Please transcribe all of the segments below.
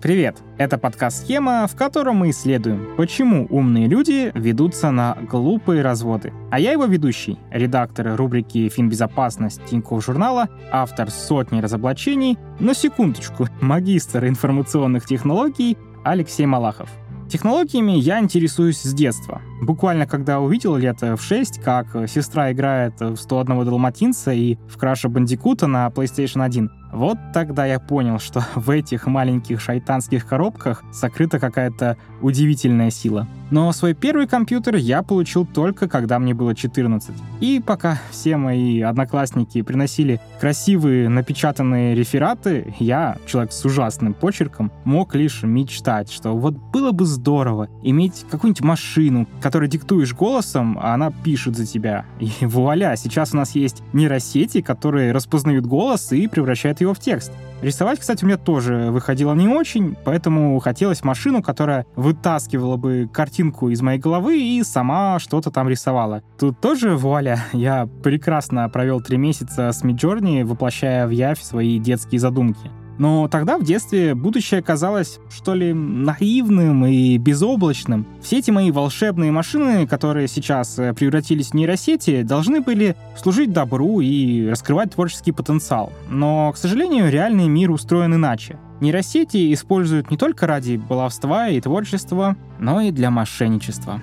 Привет! Это подкаст «Схема», в котором мы исследуем, почему умные люди ведутся на глупые разводы. А я его ведущий, редактор рубрики «Финбезопасность» Тинькофф журнала, автор сотни разоблачений, на секундочку, магистр информационных технологий Алексей Малахов. Технологиями я интересуюсь с детства. Буквально когда увидел лет в 6, как сестра играет в 101 Далматинца и в Краша Бандикута на PlayStation 1, вот тогда я понял, что в этих маленьких шайтанских коробках сокрыта какая-то удивительная сила. Но свой первый компьютер я получил только когда мне было 14. И пока все мои одноклассники приносили красивые напечатанные рефераты, я, человек с ужасным почерком, мог лишь мечтать, что вот было бы здорово иметь какую-нибудь машину, которой диктуешь голосом, а она пишет за тебя. И вуаля, сейчас у нас есть нейросети, которые распознают голос и превращают его в текст. Рисовать, кстати, у меня тоже выходило не очень, поэтому хотелось машину, которая вытаскивала бы картинку из моей головы и сама что-то там рисовала. Тут тоже вуаля, я прекрасно провел три месяца с Midjourney, воплощая в явь свои детские задумки. Но тогда в детстве будущее казалось, что ли, наивным и безоблачным. Все эти мои волшебные машины, которые сейчас э, превратились в нейросети, должны были служить добру и раскрывать творческий потенциал. Но, к сожалению, реальный мир устроен иначе. Нейросети используют не только ради баловства и творчества, но и для мошенничества.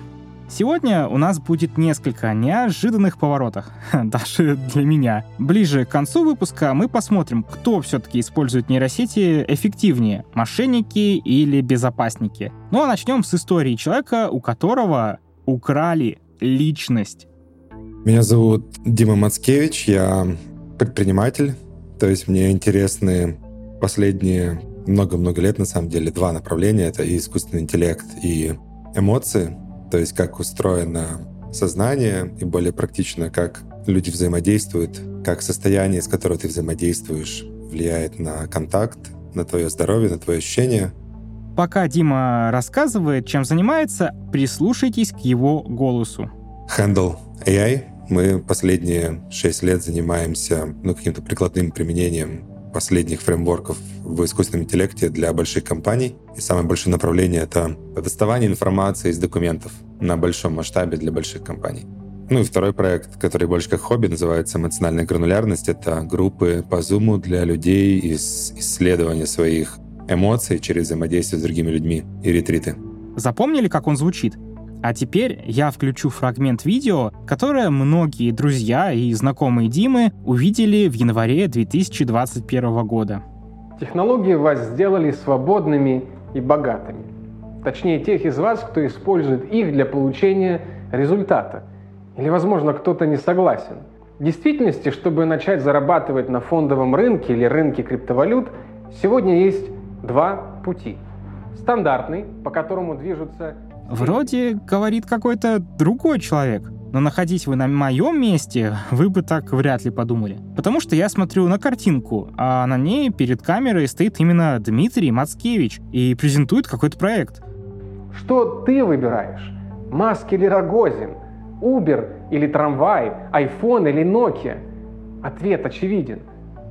Сегодня у нас будет несколько неожиданных поворотов, даже для меня. Ближе к концу выпуска мы посмотрим, кто все-таки использует нейросети эффективнее, мошенники или безопасники. Ну а начнем с истории человека, у которого украли личность. Меня зовут Дима Мацкевич, я предприниматель, то есть мне интересны последние много-много лет, на самом деле, два направления. Это и искусственный интеллект, и эмоции то есть как устроено сознание и более практично, как люди взаимодействуют, как состояние, с которым ты взаимодействуешь, влияет на контакт, на твое здоровье, на твои ощущения. Пока Дима рассказывает, чем занимается, прислушайтесь к его голосу. Handle AI. Мы последние шесть лет занимаемся ну, каким-то прикладным применением последних фреймворков в искусственном интеллекте для больших компаний. И самое большое направление — это доставание информации из документов на большом масштабе для больших компаний. Ну и второй проект, который больше как хобби, называется «Эмоциональная гранулярность». Это группы по Zoom для людей из исследования своих эмоций через взаимодействие с другими людьми и ретриты. Запомнили, как он звучит? А теперь я включу фрагмент видео, которое многие друзья и знакомые Димы увидели в январе 2021 года. Технологии вас сделали свободными и богатыми. Точнее, тех из вас, кто использует их для получения результата. Или, возможно, кто-то не согласен. В действительности, чтобы начать зарабатывать на фондовом рынке или рынке криптовалют, сегодня есть два пути. Стандартный, по которому движутся Вроде говорит какой-то другой человек. Но находись вы на моем месте, вы бы так вряд ли подумали. Потому что я смотрю на картинку, а на ней перед камерой стоит именно Дмитрий Мацкевич и презентует какой-то проект. Что ты выбираешь? Маск или Рогозин? Uber или трамвай? iPhone или Nokia? Ответ очевиден.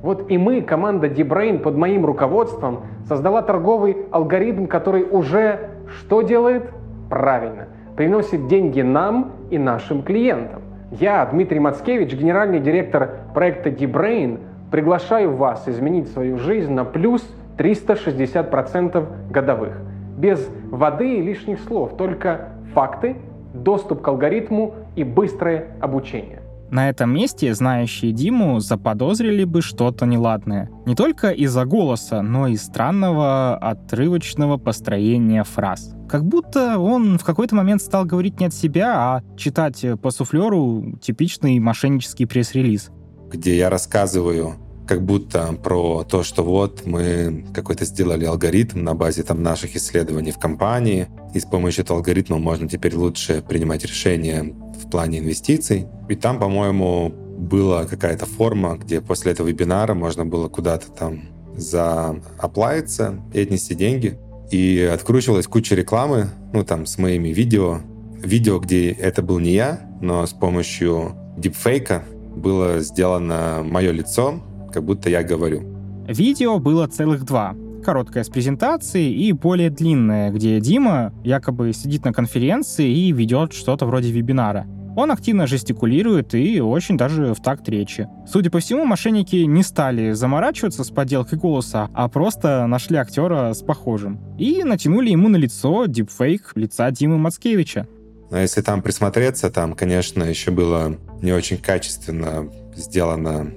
Вот и мы, команда DeBrain под моим руководством, создала торговый алгоритм, который уже что делает? Правильно. Приносит деньги нам и нашим клиентам. Я, Дмитрий Мацкевич, генеральный директор проекта D-Brain, приглашаю вас изменить свою жизнь на плюс 360% годовых. Без воды и лишних слов, только факты, доступ к алгоритму и быстрое обучение. На этом месте знающие Диму заподозрили бы что-то неладное. Не только из-за голоса, но и странного отрывочного построения фраз. Как будто он в какой-то момент стал говорить не от себя, а читать по суфлеру типичный мошеннический пресс-релиз. Где я рассказываю как будто про то, что вот мы какой-то сделали алгоритм на базе там наших исследований в компании, и с помощью этого алгоритма можно теперь лучше принимать решения в плане инвестиций. И там, по-моему, была какая-то форма, где после этого вебинара можно было куда-то там зааплавиться и отнести деньги. И откручивалась куча рекламы, ну там с моими видео. Видео, где это был не я, но с помощью дипфейка было сделано мое лицо, как будто я говорю. Видео было целых два. короткая с презентацией и более длинная, где Дима якобы сидит на конференции и ведет что-то вроде вебинара. Он активно жестикулирует и очень даже в такт речи. Судя по всему, мошенники не стали заморачиваться с подделкой голоса, а просто нашли актера с похожим. И натянули ему на лицо дипфейк лица Димы Мацкевича. Но если там присмотреться, там, конечно, еще было не очень качественно сделано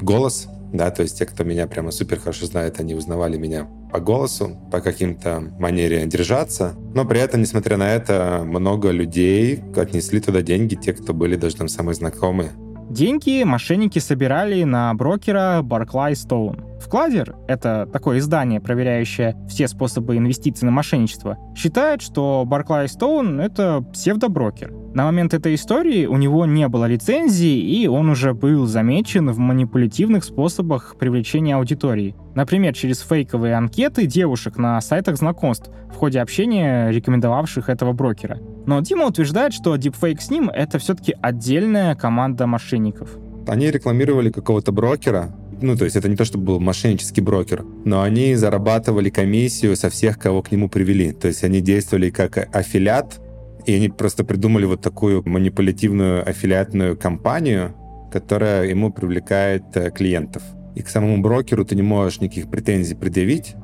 голос, да, то есть те, кто меня прямо супер хорошо знает, они узнавали меня по голосу, по каким-то манере держаться. Но при этом, несмотря на это, много людей отнесли туда деньги, те, кто были даже там самые знакомые. Деньги мошенники собирали на брокера Barclay Stone. Вкладер — это такое издание, проверяющее все способы инвестиций на мошенничество, считает, что Barclay Stone — это псевдоброкер. На момент этой истории у него не было лицензии, и он уже был замечен в манипулятивных способах привлечения аудитории. Например, через фейковые анкеты девушек на сайтах знакомств в ходе общения, рекомендовавших этого брокера. Но Дима утверждает, что дипфейк с ним — это все-таки отдельная команда мошенников. Они рекламировали какого-то брокера, ну, то есть это не то, чтобы был мошеннический брокер, но они зарабатывали комиссию со всех, кого к нему привели. То есть они действовали как аффилиат, и они просто придумали вот такую манипулятивную аффилиатную компанию, которая ему привлекает э, клиентов. И к самому брокеру ты не можешь никаких претензий предъявить,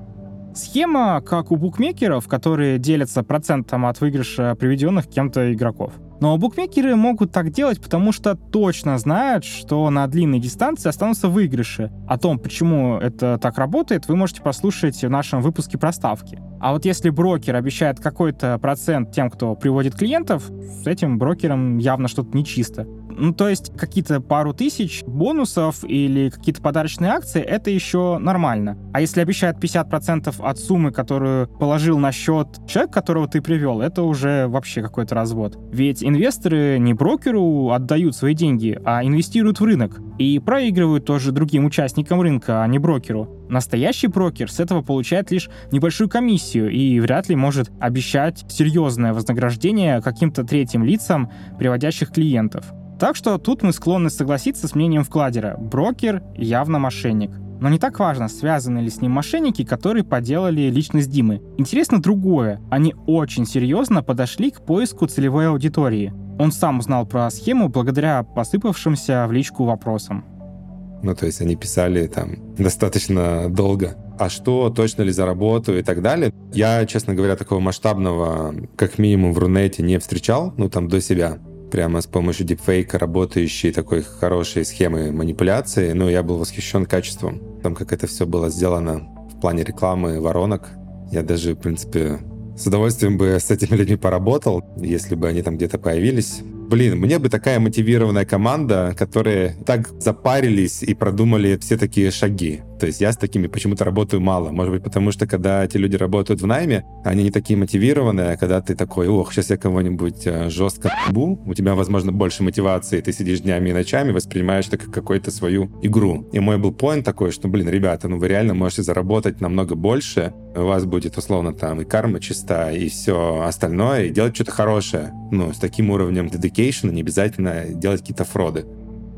Схема, как у букмекеров, которые делятся процентом от выигрыша приведенных кем-то игроков. Но букмекеры могут так делать, потому что точно знают, что на длинной дистанции останутся выигрыши. О том, почему это так работает, вы можете послушать в нашем выпуске про ставки. А вот если брокер обещает какой-то процент тем, кто приводит клиентов, с этим брокером явно что-то нечисто. Ну, то есть какие-то пару тысяч бонусов или какие-то подарочные акции, это еще нормально. А если обещают 50% от суммы, которую положил на счет человек, которого ты привел, это уже вообще какой-то развод. Ведь инвесторы не брокеру отдают свои деньги, а инвестируют в рынок. И проигрывают тоже другим участникам рынка, а не брокеру. Настоящий брокер с этого получает лишь небольшую комиссию и вряд ли может обещать серьезное вознаграждение каким-то третьим лицам, приводящих клиентов. Так что тут мы склонны согласиться с мнением вкладера. Брокер явно мошенник. Но не так важно, связаны ли с ним мошенники, которые поделали личность Димы. Интересно другое. Они очень серьезно подошли к поиску целевой аудитории. Он сам узнал про схему благодаря посыпавшимся в личку вопросам. Ну, то есть они писали там достаточно долго. А что, точно ли заработаю и так далее. Я, честно говоря, такого масштабного, как минимум в Рунете, не встречал, ну, там, до себя прямо с помощью дипфейка работающей такой хорошей схемы манипуляции. Ну, я был восхищен качеством. Там, как это все было сделано в плане рекламы воронок. Я даже, в принципе, с удовольствием бы с этими людьми поработал, если бы они там где-то появились. Блин, мне бы такая мотивированная команда, которые так запарились и продумали все такие шаги. То есть я с такими почему-то работаю мало. Может быть, потому что когда эти люди работают в найме, они не такие мотивированные, а когда ты такой, ох, сейчас я кого-нибудь э, жестко бу, у тебя, возможно, больше мотивации, ты сидишь днями и ночами, воспринимаешь это как какую-то свою игру. И мой был поинт такой, что, блин, ребята, ну вы реально можете заработать намного больше, у вас будет условно там и карма чиста, и все остальное, и делать что-то хорошее. Ну, с таким уровнем dedication не обязательно делать какие-то фроды.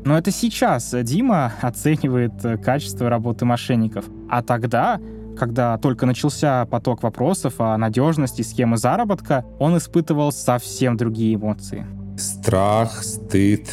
Но это сейчас Дима оценивает качество работы мошенников. А тогда, когда только начался поток вопросов о надежности схемы заработка, он испытывал совсем другие эмоции. Страх, стыд,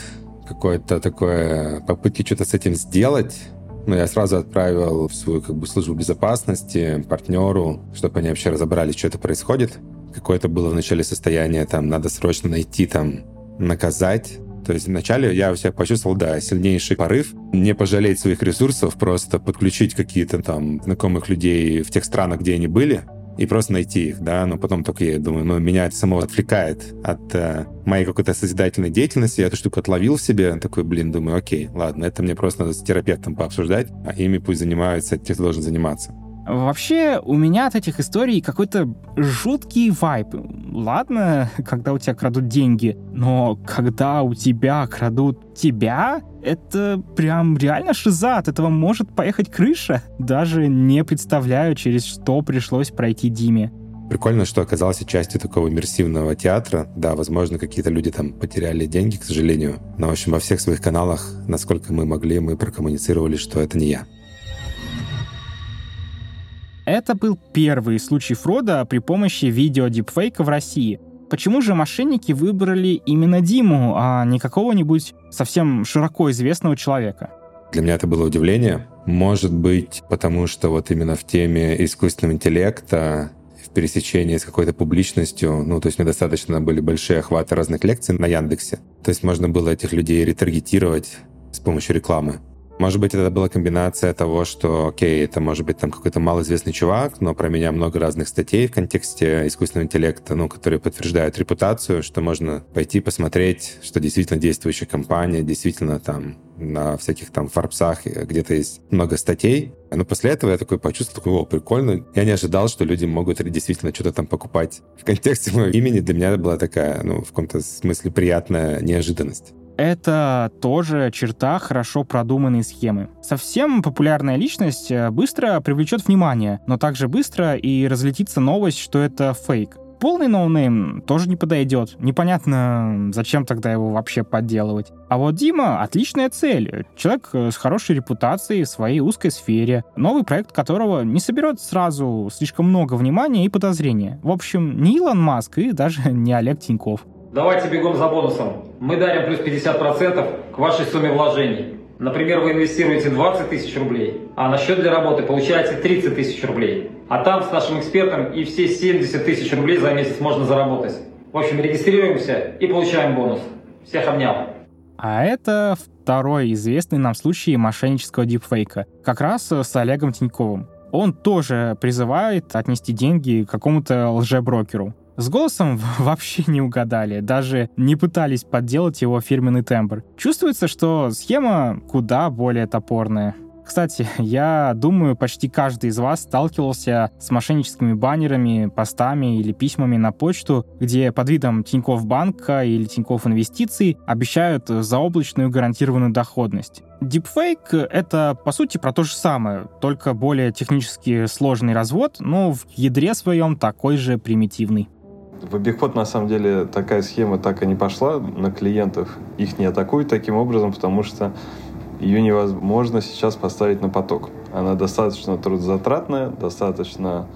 какое-то такое попытки что-то с этим сделать. Но я сразу отправил в свою как бы, службу безопасности партнеру, чтобы они вообще разобрались, что это происходит. Какое-то было в начале состояние, там, надо срочно найти, там, наказать. То есть вначале я у себя почувствовал, да, сильнейший порыв. Не пожалеть своих ресурсов, просто подключить какие-то там знакомых людей в тех странах, где они были, и просто найти их, да, но потом только я думаю, ну, меня это само отвлекает от э, моей какой-то созидательной деятельности, я эту штуку отловил в себе, такой, блин, думаю, окей, ладно, это мне просто надо с терапевтом пообсуждать, а ими пусть занимаются те, кто должен заниматься. Вообще, у меня от этих историй какой-то жуткий вайп. Ладно, когда у тебя крадут деньги, но когда у тебя крадут тебя, это прям реально шиза, от этого может поехать крыша. Даже не представляю, через что пришлось пройти Диме. Прикольно, что оказался частью такого иммерсивного театра. Да, возможно, какие-то люди там потеряли деньги, к сожалению. Но, в общем, во всех своих каналах, насколько мы могли, мы прокоммуницировали, что это не я. Это был первый случай фрода при помощи видео дипфейка в России. Почему же мошенники выбрали именно Диму, а не какого-нибудь совсем широко известного человека? Для меня это было удивление. Может быть, потому что вот именно в теме искусственного интеллекта в пересечении с какой-то публичностью, ну, то есть мне достаточно были большие охваты разных лекций на Яндексе. То есть можно было этих людей ретаргетировать с помощью рекламы. Может быть, это была комбинация того, что, окей, это может быть там какой-то малоизвестный чувак, но про меня много разных статей в контексте искусственного интеллекта, ну, которые подтверждают репутацию, что можно пойти посмотреть, что действительно действующая компания, действительно там на всяких там фарпсах где-то есть много статей. Но после этого я такой почувствовал, такой, о, прикольно. Я не ожидал, что люди могут действительно что-то там покупать. В контексте моего имени для меня была такая, ну, в каком-то смысле приятная неожиданность это тоже черта хорошо продуманной схемы. Совсем популярная личность э, быстро привлечет внимание, но также быстро и разлетится новость, что это фейк. Полный ноунейм тоже не подойдет. Непонятно, зачем тогда его вообще подделывать. А вот Дима — отличная цель. Человек э, с хорошей репутацией в своей узкой сфере, новый проект которого не соберет сразу слишком много внимания и подозрения. В общем, не Илон Маск и даже не Олег Тиньков. Давайте бегом за бонусом. Мы дарим плюс 50% к вашей сумме вложений. Например, вы инвестируете 20 тысяч рублей, а на счет для работы получаете 30 тысяч рублей. А там с нашим экспертом и все 70 тысяч рублей за месяц можно заработать. В общем, регистрируемся и получаем бонус. Всех обнял. А это второй известный нам случай мошеннического дипфейка. Как раз с Олегом Тиньковым. Он тоже призывает отнести деньги какому-то лжеброкеру. С голосом вообще не угадали, даже не пытались подделать его фирменный тембр. Чувствуется, что схема куда более топорная. Кстати, я думаю, почти каждый из вас сталкивался с мошенническими баннерами, постами или письмами на почту, где под видом Тинькофф банка или Тинькофф инвестиций обещают заоблачную гарантированную доходность. Deepfake — это, по сути, про то же самое, только более технически сложный развод, но в ядре своем такой же примитивный. В обиход, на самом деле, такая схема так и не пошла на клиентов. Их не атакуют таким образом, потому что ее невозможно сейчас поставить на поток. Она достаточно трудозатратная, достаточно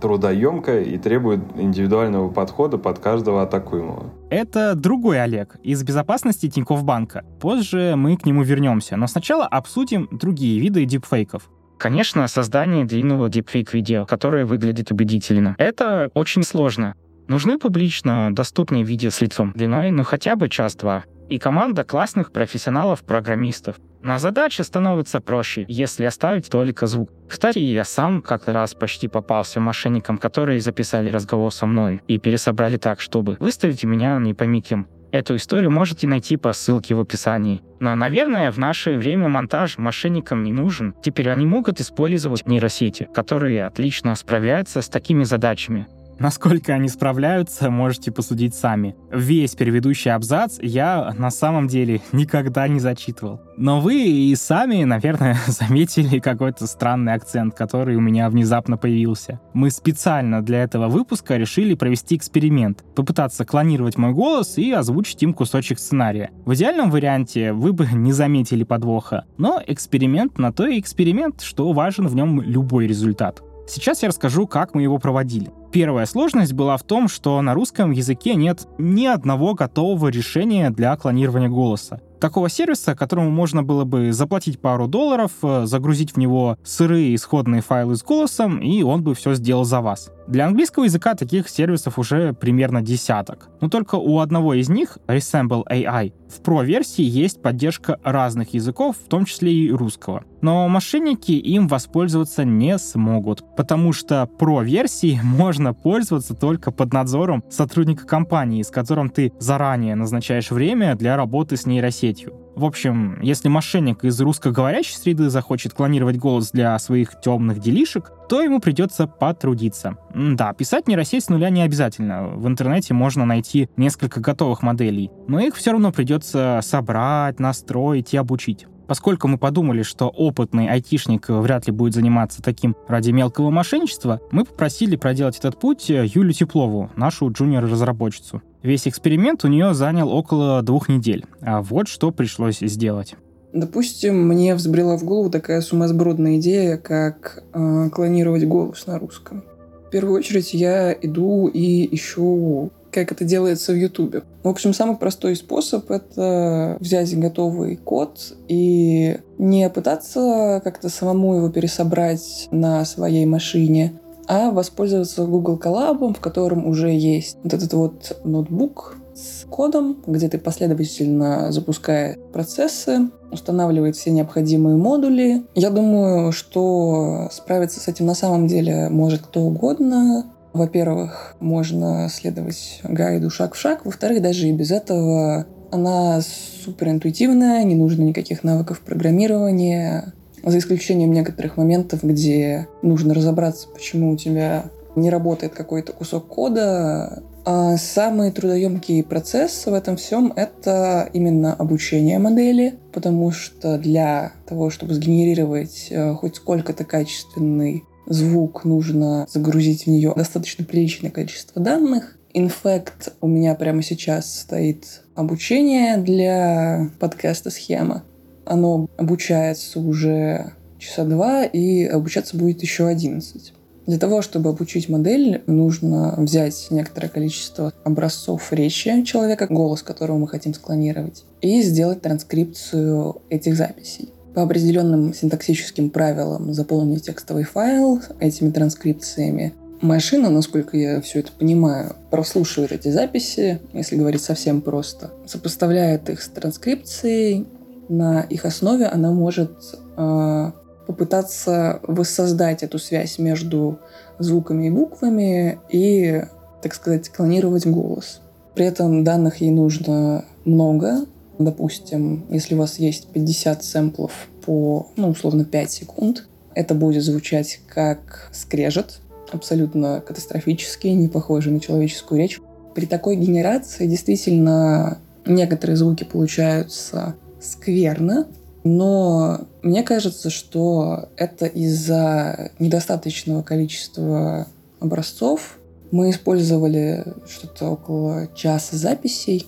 трудоемкая и требует индивидуального подхода под каждого атакуемого. Это другой Олег из безопасности Тинькофф Банка. Позже мы к нему вернемся, но сначала обсудим другие виды дипфейков. Конечно, создание длинного дипфейк-видео, которое выглядит убедительно. Это очень сложно. Нужны публично доступные видео с лицом длиной, ну хотя бы час-два. И команда классных профессионалов-программистов. Но задача становится проще, если оставить только звук. Кстати, я сам как-то раз почти попался мошенникам, которые записали разговор со мной и пересобрали так, чтобы выставить меня не пойми кем. Эту историю можете найти по ссылке в описании. Но, наверное, в наше время монтаж мошенникам не нужен. Теперь они могут использовать нейросети, которые отлично справляются с такими задачами. Насколько они справляются, можете посудить сами. Весь предыдущий абзац я на самом деле никогда не зачитывал. Но вы и сами, наверное, заметили какой-то странный акцент, который у меня внезапно появился. Мы специально для этого выпуска решили провести эксперимент, попытаться клонировать мой голос и озвучить им кусочек сценария. В идеальном варианте вы бы не заметили подвоха, но эксперимент на то и эксперимент, что важен в нем любой результат. Сейчас я расскажу, как мы его проводили. Первая сложность была в том, что на русском языке нет ни одного готового решения для клонирования голоса такого сервиса, которому можно было бы заплатить пару долларов, э, загрузить в него сырые исходные файлы с голосом, и он бы все сделал за вас. Для английского языка таких сервисов уже примерно десяток. Но только у одного из них, Resemble AI, в Pro-версии есть поддержка разных языков, в том числе и русского. Но мошенники им воспользоваться не смогут, потому что Pro-версии можно пользоваться только под надзором сотрудника компании, с которым ты заранее назначаешь время для работы с нейросетью сетью. В общем, если мошенник из русскоговорящей среды захочет клонировать голос для своих темных делишек, то ему придется потрудиться. Да, писать нейросеть с нуля не обязательно. В интернете можно найти несколько готовых моделей, но их все равно придется собрать, настроить и обучить. Поскольку мы подумали, что опытный айтишник вряд ли будет заниматься таким ради мелкого мошенничества, мы попросили проделать этот путь Юлю Теплову, нашу джуниор-разработчицу. Весь эксперимент у нее занял около двух недель. А вот что пришлось сделать. Допустим, мне взбрела в голову такая сумасбродная идея, как э, клонировать голос на русском. В первую очередь я иду и ищу, как это делается в Ютубе. В общем, самый простой способ — это взять готовый код и не пытаться как-то самому его пересобрать на своей машине, а воспользоваться Google Colab, в котором уже есть вот этот вот ноутбук с кодом, где ты последовательно запускаешь процессы, устанавливает все необходимые модули. Я думаю, что справиться с этим на самом деле может кто угодно. Во-первых, можно следовать гайду шаг в шаг. Во-вторых, даже и без этого она суперинтуитивная, не нужно никаких навыков программирования, за исключением некоторых моментов, где нужно разобраться, почему у тебя не работает какой-то кусок кода. А самый трудоемкий процесс в этом всем — это именно обучение модели, потому что для того, чтобы сгенерировать э, хоть сколько-то качественный звук, нужно загрузить в нее достаточно приличное количество данных. Инфект у меня прямо сейчас стоит обучение для подкаста «Схема». Оно обучается уже часа два, и обучаться будет еще 11. Для того, чтобы обучить модель, нужно взять некоторое количество образцов речи человека, голос которого мы хотим склонировать, и сделать транскрипцию этих записей. По определенным синтаксическим правилам заполнить текстовый файл этими транскрипциями. Машина, насколько я все это понимаю, прослушивает эти записи, если говорить совсем просто, сопоставляет их с транскрипцией, на их основе она может э, попытаться воссоздать эту связь между звуками и буквами и, так сказать, клонировать голос. При этом данных ей нужно много. Допустим, если у вас есть 50 сэмплов по, ну, условно, 5 секунд, это будет звучать как скрежет, абсолютно катастрофический, не похожий на человеческую речь. При такой генерации действительно некоторые звуки получаются скверно, но мне кажется, что это из-за недостаточного количества образцов. Мы использовали что-то около часа записей,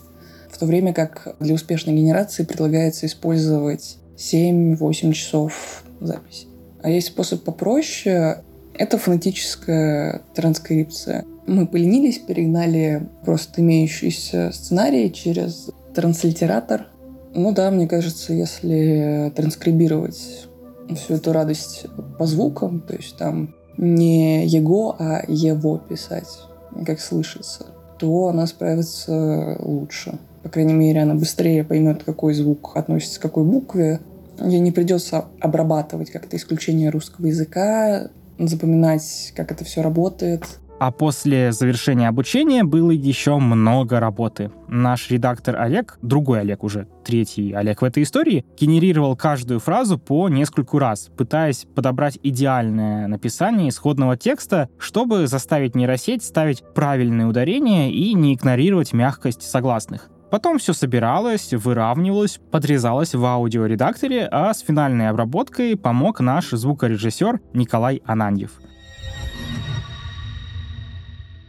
в то время как для успешной генерации предлагается использовать 7-8 часов записи. А есть способ попроще. Это фонетическая транскрипция. Мы поленились, перегнали просто имеющийся сценарий через транслитератор ну да, мне кажется, если транскрибировать всю эту радость по звукам, то есть там не его, а его писать, как слышится, то она справится лучше. По крайней мере, она быстрее поймет, какой звук относится к какой букве. Ей не придется обрабатывать как-то исключение русского языка, запоминать, как это все работает. А после завершения обучения было еще много работы. Наш редактор Олег, другой Олег уже, третий Олег в этой истории, генерировал каждую фразу по нескольку раз, пытаясь подобрать идеальное написание исходного текста, чтобы заставить нейросеть ставить правильные ударения и не игнорировать мягкость согласных. Потом все собиралось, выравнивалось, подрезалось в аудиоредакторе, а с финальной обработкой помог наш звукорежиссер Николай Ананьев.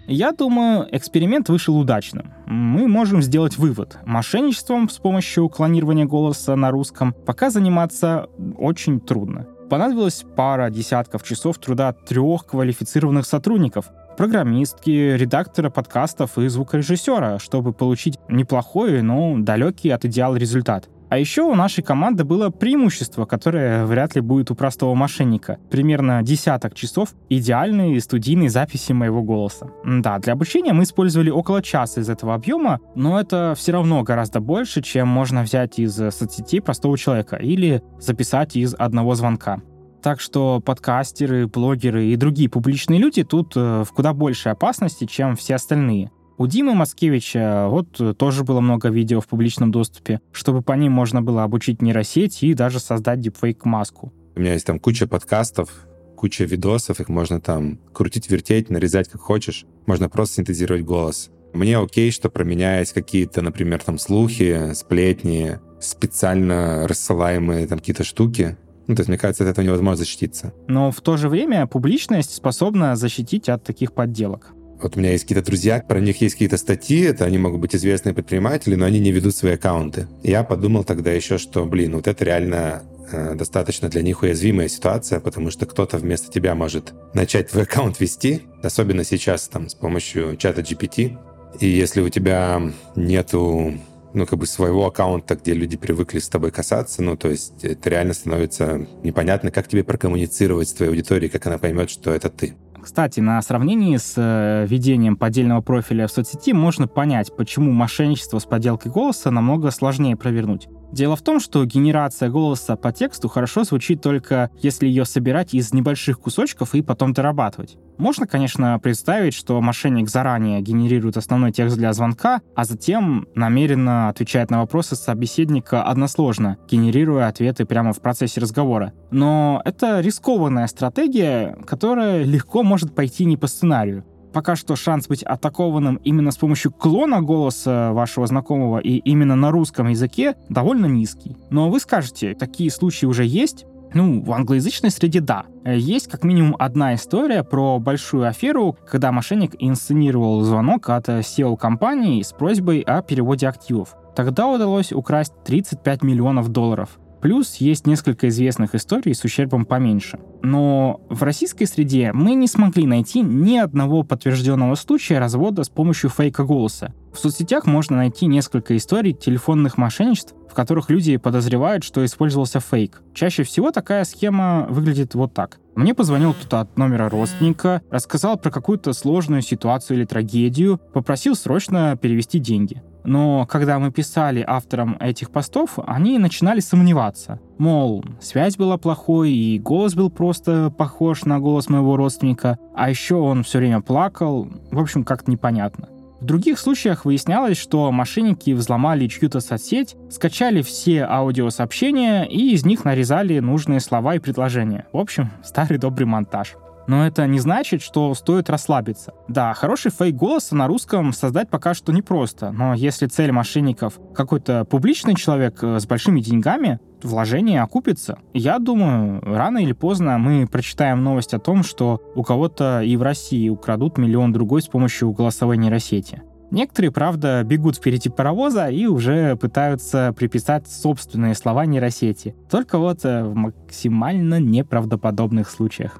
Я думаю, эксперимент вышел удачным. Мы можем сделать вывод. Мошенничеством с помощью клонирования голоса на русском пока заниматься очень трудно. Понадобилось пара десятков часов труда трех квалифицированных сотрудников, программистки, редактора подкастов и звукорежиссера, чтобы получить неплохой, но далекий от идеала результат. А еще у нашей команды было преимущество, которое вряд ли будет у простого мошенника. Примерно десяток часов идеальной студийной записи моего голоса. Да, для обучения мы использовали около часа из этого объема, но это все равно гораздо больше, чем можно взять из соцсетей простого человека или записать из одного звонка. Так что подкастеры, блогеры и другие публичные люди тут э, в куда большей опасности, чем все остальные. У Димы Маскевича вот э, тоже было много видео в публичном доступе, чтобы по ним можно было обучить нейросеть и даже создать дипфейк-маску. У меня есть там куча подкастов, куча видосов, их можно там крутить, вертеть, нарезать как хочешь. Можно просто синтезировать голос. Мне окей, что про меня есть какие-то, например, там слухи, сплетни, специально рассылаемые там какие-то штуки. Ну, то есть, мне кажется, от этого невозможно защититься. Но в то же время публичность способна защитить от таких подделок. Вот у меня есть какие-то друзья, про них есть какие-то статьи, это они могут быть известные предприниматели, но они не ведут свои аккаунты. Я подумал тогда еще, что, блин, вот это реально э, достаточно для них уязвимая ситуация, потому что кто-то вместо тебя может начать твой аккаунт вести, особенно сейчас там с помощью чата GPT. И если у тебя нету ну, как бы своего аккаунта, где люди привыкли с тобой касаться, ну, то есть это реально становится непонятно, как тебе прокоммуницировать с твоей аудиторией, как она поймет, что это ты. Кстати, на сравнении с э, ведением поддельного профиля в соцсети можно понять, почему мошенничество с подделкой голоса намного сложнее провернуть. Дело в том, что генерация голоса по тексту хорошо звучит только если ее собирать из небольших кусочков и потом дорабатывать. Можно, конечно, представить, что мошенник заранее генерирует основной текст для звонка, а затем намеренно отвечает на вопросы собеседника односложно, генерируя ответы прямо в процессе разговора. Но это рискованная стратегия, которая легко может пойти не по сценарию пока что шанс быть атакованным именно с помощью клона голоса вашего знакомого и именно на русском языке довольно низкий. Но вы скажете, такие случаи уже есть? Ну, в англоязычной среде да. Есть как минимум одна история про большую аферу, когда мошенник инсценировал звонок от SEO-компании с просьбой о переводе активов. Тогда удалось украсть 35 миллионов долларов. Плюс есть несколько известных историй с ущербом поменьше. Но в российской среде мы не смогли найти ни одного подтвержденного случая развода с помощью фейка голоса. В соцсетях можно найти несколько историй телефонных мошенничеств, в которых люди подозревают, что использовался фейк. Чаще всего такая схема выглядит вот так. Мне позвонил кто-то от номера родственника, рассказал про какую-то сложную ситуацию или трагедию, попросил срочно перевести деньги. Но когда мы писали авторам этих постов, они начинали сомневаться. Мол, связь была плохой, и голос был просто похож на голос моего родственника, а еще он все время плакал. В общем, как-то непонятно. В других случаях выяснялось, что мошенники взломали чью-то соцсеть, скачали все аудиосообщения и из них нарезали нужные слова и предложения. В общем, старый добрый монтаж. Но это не значит, что стоит расслабиться. Да, хороший фейк голоса на русском создать пока что непросто, но если цель мошенников какой-то публичный человек э, с большими деньгами, вложение окупится. Я думаю, рано или поздно мы прочитаем новость о том, что у кого-то и в России украдут миллион другой с помощью голосовой нейросети. Некоторые, правда, бегут впереди паровоза и уже пытаются приписать собственные слова нейросети. Только вот э, в максимально неправдоподобных случаях.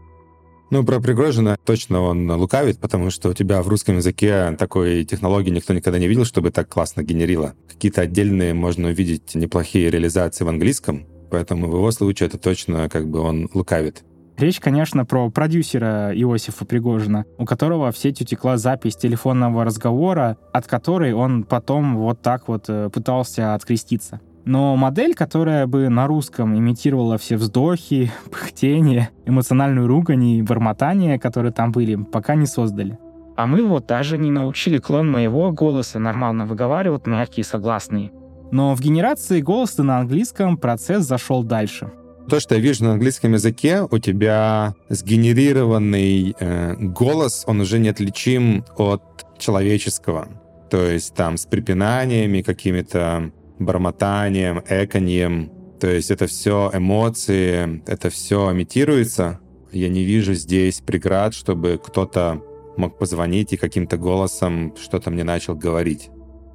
Ну, про Пригожина точно он лукавит, потому что у тебя в русском языке такой технологии никто никогда не видел, чтобы так классно генерило. Какие-то отдельные можно увидеть неплохие реализации в английском, поэтому в его случае это точно как бы он лукавит. Речь, конечно, про продюсера Иосифа Пригожина, у которого в сеть утекла запись телефонного разговора, от которой он потом вот так вот э, пытался откреститься. Но модель, которая бы на русском имитировала все вздохи, пыхтение, эмоциональную ругань и бормотание, которые там были, пока не создали. А мы вот даже не научили клон моего голоса нормально выговаривать мягкие согласные. Но в генерации голоса на английском процесс зашел дальше. То, что я вижу на английском языке, у тебя сгенерированный э, голос, он уже неотличим от человеческого. То есть там с припинаниями какими-то бормотанием, эканьем. То есть это все эмоции, это все имитируется. Я не вижу здесь преград, чтобы кто-то мог позвонить и каким-то голосом что-то мне начал говорить.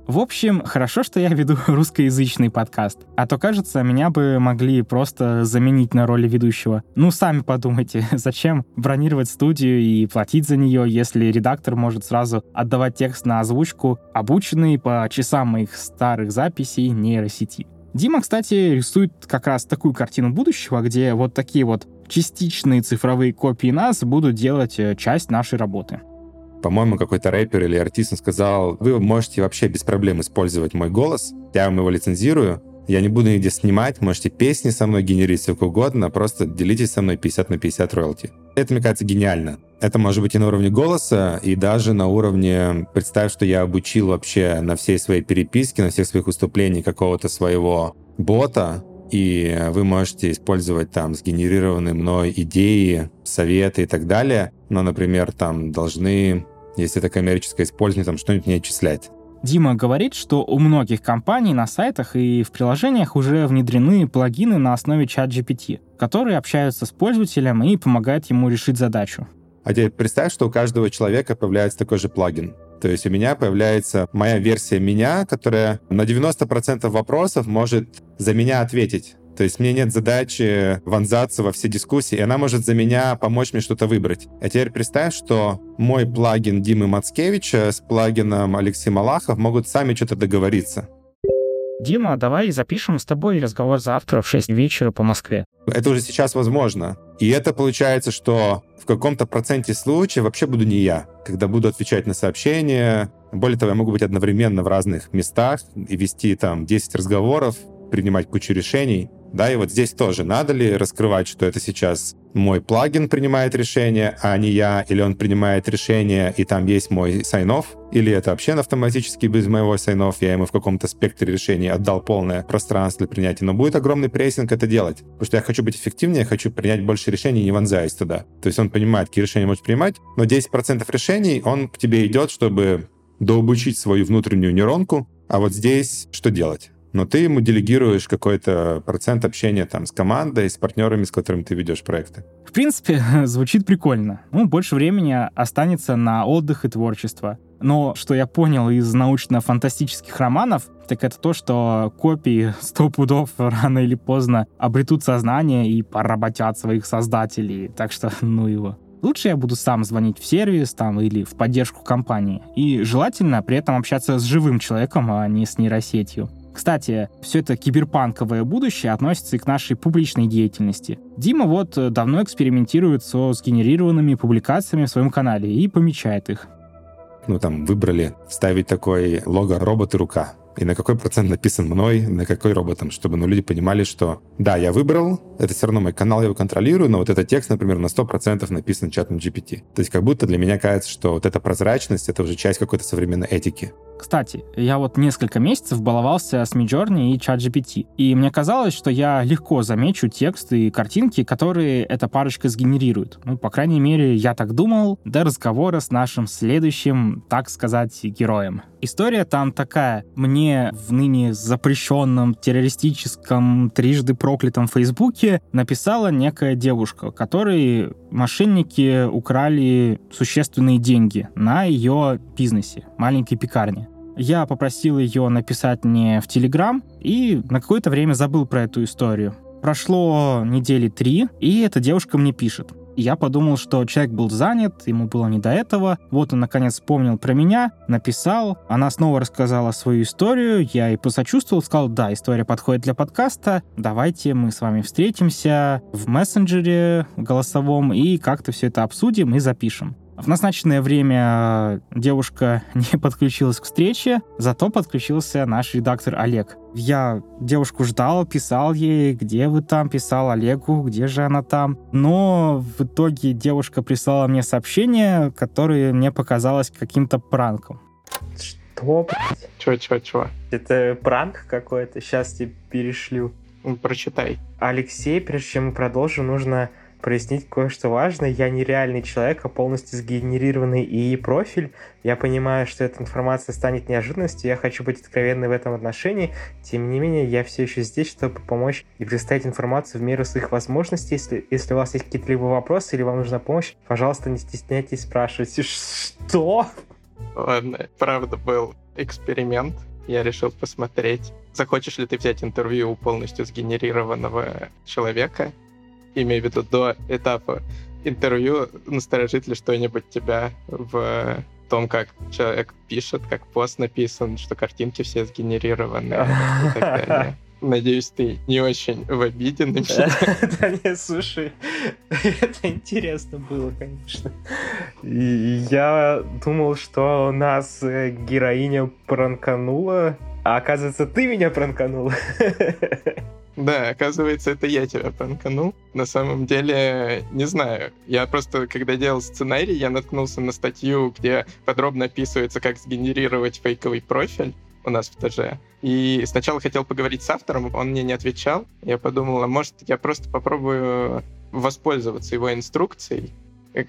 В общем, хорошо, что я веду русскоязычный подкаст. А то, кажется, меня бы могли просто заменить на роли ведущего. Ну, сами подумайте, зачем бронировать студию и платить за нее, если редактор может сразу отдавать текст на озвучку, обученный по часам моих старых записей нейросети. Дима, кстати, рисует как раз такую картину будущего, где вот такие вот частичные цифровые копии нас будут делать э, часть нашей работы. По-моему, какой-то рэпер или артист сказал, вы можете вообще без проблем использовать мой голос, я вам его лицензирую, я не буду нигде снимать, можете песни со мной генерить сколько угодно, просто делитесь со мной 50 на 50 роялти. Это, мне кажется, гениально. Это может быть и на уровне голоса, и даже на уровне, представь, что я обучил вообще на всей своей переписке, на всех своих выступлениях какого-то своего бота, и вы можете использовать там сгенерированные мной идеи, советы и так далее, но, например, там должны, если это коммерческое использование, там что-нибудь не отчислять. Дима говорит, что у многих компаний на сайтах и в приложениях уже внедрены плагины на основе ChatGPT, которые общаются с пользователем и помогают ему решить задачу. А теперь представь, что у каждого человека появляется такой же плагин. То есть у меня появляется моя версия меня, которая на 90% вопросов может за меня ответить. То есть мне нет задачи вонзаться во все дискуссии, и она может за меня помочь мне что-то выбрать. А теперь представь, что мой плагин Димы Мацкевича с плагином Алексей Малахов могут сами что-то договориться. Дима, давай запишем с тобой разговор завтра в 6 вечера по Москве. Это уже сейчас возможно. И это получается, что в каком-то проценте случаев вообще буду не я, когда буду отвечать на сообщения. Более того, я могу быть одновременно в разных местах и вести там 10 разговоров, принимать кучу решений. Да, и вот здесь тоже надо ли раскрывать, что это сейчас мой плагин принимает решение, а не я, или он принимает решение, и там есть мой sign-off, или это вообще автоматически без моего sign-off, я ему в каком-то спектре решений отдал полное пространство для принятия. Но будет огромный прессинг это делать, потому что я хочу быть эффективнее, я хочу принять больше решений, не вонзаясь туда. То есть он понимает, какие решения может принимать, но 10% решений он к тебе идет, чтобы дообучить свою внутреннюю нейронку, а вот здесь что делать? Но ты ему делегируешь какой-то процент общения там с командой, с партнерами, с которыми ты ведешь проекты. В принципе, звучит прикольно. Ну, больше времени останется на отдых и творчество. Но что я понял из научно-фантастических романов, так это то, что копии сто пудов рано или поздно обретут сознание и поработят своих создателей. Так что, ну его. Лучше я буду сам звонить в сервис там или в поддержку компании. И желательно при этом общаться с живым человеком, а не с нейросетью. Кстати, все это киберпанковое будущее относится и к нашей публичной деятельности. Дима вот э, давно экспериментирует со сгенерированными публикациями в своем канале и помечает их. Ну, там выбрали ставить такой лого робот и рука и на какой процент написан мной, на какой роботом, чтобы ну, люди понимали, что да, я выбрал, это все равно мой канал, я его контролирую, но вот этот текст, например, на 100% написан чатом GPT. То есть как будто для меня кажется, что вот эта прозрачность — это уже часть какой-то современной этики. Кстати, я вот несколько месяцев баловался с Midjourney и ChatGPT, и мне казалось, что я легко замечу тексты и картинки, которые эта парочка сгенерирует. Ну, по крайней мере, я так думал до разговора с нашим следующим, так сказать, героем. История там такая. Мне в ныне запрещенном террористическом трижды проклятом Фейсбуке написала некая девушка, которой мошенники украли существенные деньги на ее бизнесе, маленькой пекарне. Я попросил ее написать мне в Телеграм и на какое-то время забыл про эту историю. Прошло недели три, и эта девушка мне пишет я подумал, что человек был занят, ему было не до этого. Вот он, наконец, вспомнил про меня, написал. Она снова рассказала свою историю. Я ей посочувствовал, сказал, да, история подходит для подкаста. Давайте мы с вами встретимся в мессенджере голосовом и как-то все это обсудим и запишем. В назначенное время девушка не подключилась к встрече, зато подключился наш редактор Олег. Я девушку ждал, писал ей, где вы там, писал Олегу, где же она там. Но в итоге девушка прислала мне сообщение, которое мне показалось каким-то пранком. Что, блядь? Чё, чё, чё? Это пранк какой-то? Сейчас тебе перешлю. Прочитай. Алексей, прежде чем мы продолжим, нужно прояснить кое-что важное. Я не реальный человек, а полностью сгенерированный ИИ профиль. Я понимаю, что эта информация станет неожиданностью, я хочу быть откровенной в этом отношении. Тем не менее, я все еще здесь, чтобы помочь и представить информацию в меру своих возможностей. Если, если у вас есть какие-то либо вопросы или вам нужна помощь, пожалуйста, не стесняйтесь спрашивать. Что? Ладно, правда был эксперимент. Я решил посмотреть, захочешь ли ты взять интервью у полностью сгенерированного человека, имею в виду до этапа интервью, насторожит ли что-нибудь тебя в том, как человек пишет, как пост написан, что картинки все сгенерированы и так далее. Надеюсь, ты не очень в обиде на меня. Да не, слушай, это интересно было, конечно. Я думал, что нас э, героиня пранканула, а оказывается, ты меня пранканула. Да, оказывается, это я тебя пранканул. На самом деле, не знаю. Я просто, когда делал сценарий, я наткнулся на статью, где подробно описывается, как сгенерировать фейковый профиль у нас в ТЖ. И сначала хотел поговорить с автором, он мне не отвечал. Я подумал, а может, я просто попробую воспользоваться его инструкцией.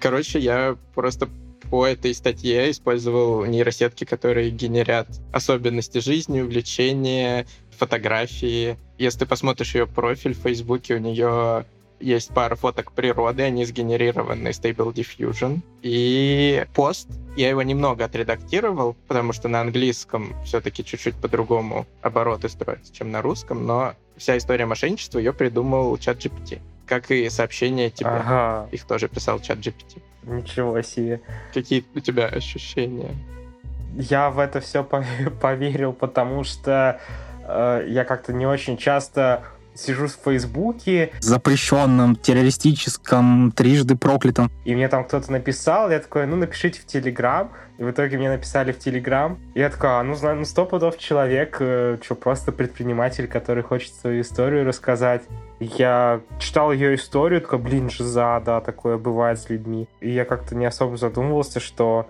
Короче, я просто по этой статье использовал нейросетки, которые генерят особенности жизни, увлечения, фотографии. Если ты посмотришь ее профиль в Фейсбуке, у нее есть пара фоток природы, они сгенерированы Stable Diffusion. И пост, я его немного отредактировал, потому что на английском все-таки чуть-чуть по-другому обороты строятся, чем на русском, но вся история мошенничества ее придумал чат GPT. Как и сообщения тебе. Ага, Их тоже писал чат GPT. Ничего себе. Какие у тебя ощущения? Я в это все поверил, потому что э, я как-то не очень часто сижу в Фейсбуке, Запрещенным, террористическом, трижды проклятым. и мне там кто-то написал, я такой, ну напишите в Телеграм, и в итоге мне написали в Телеграм, и я такой, а, ну, знаю, ну сто пудов человек, э, что, просто предприниматель, который хочет свою историю рассказать. Я читал ее историю, такой, блин, жиза, да, такое бывает с людьми. И я как-то не особо задумывался, что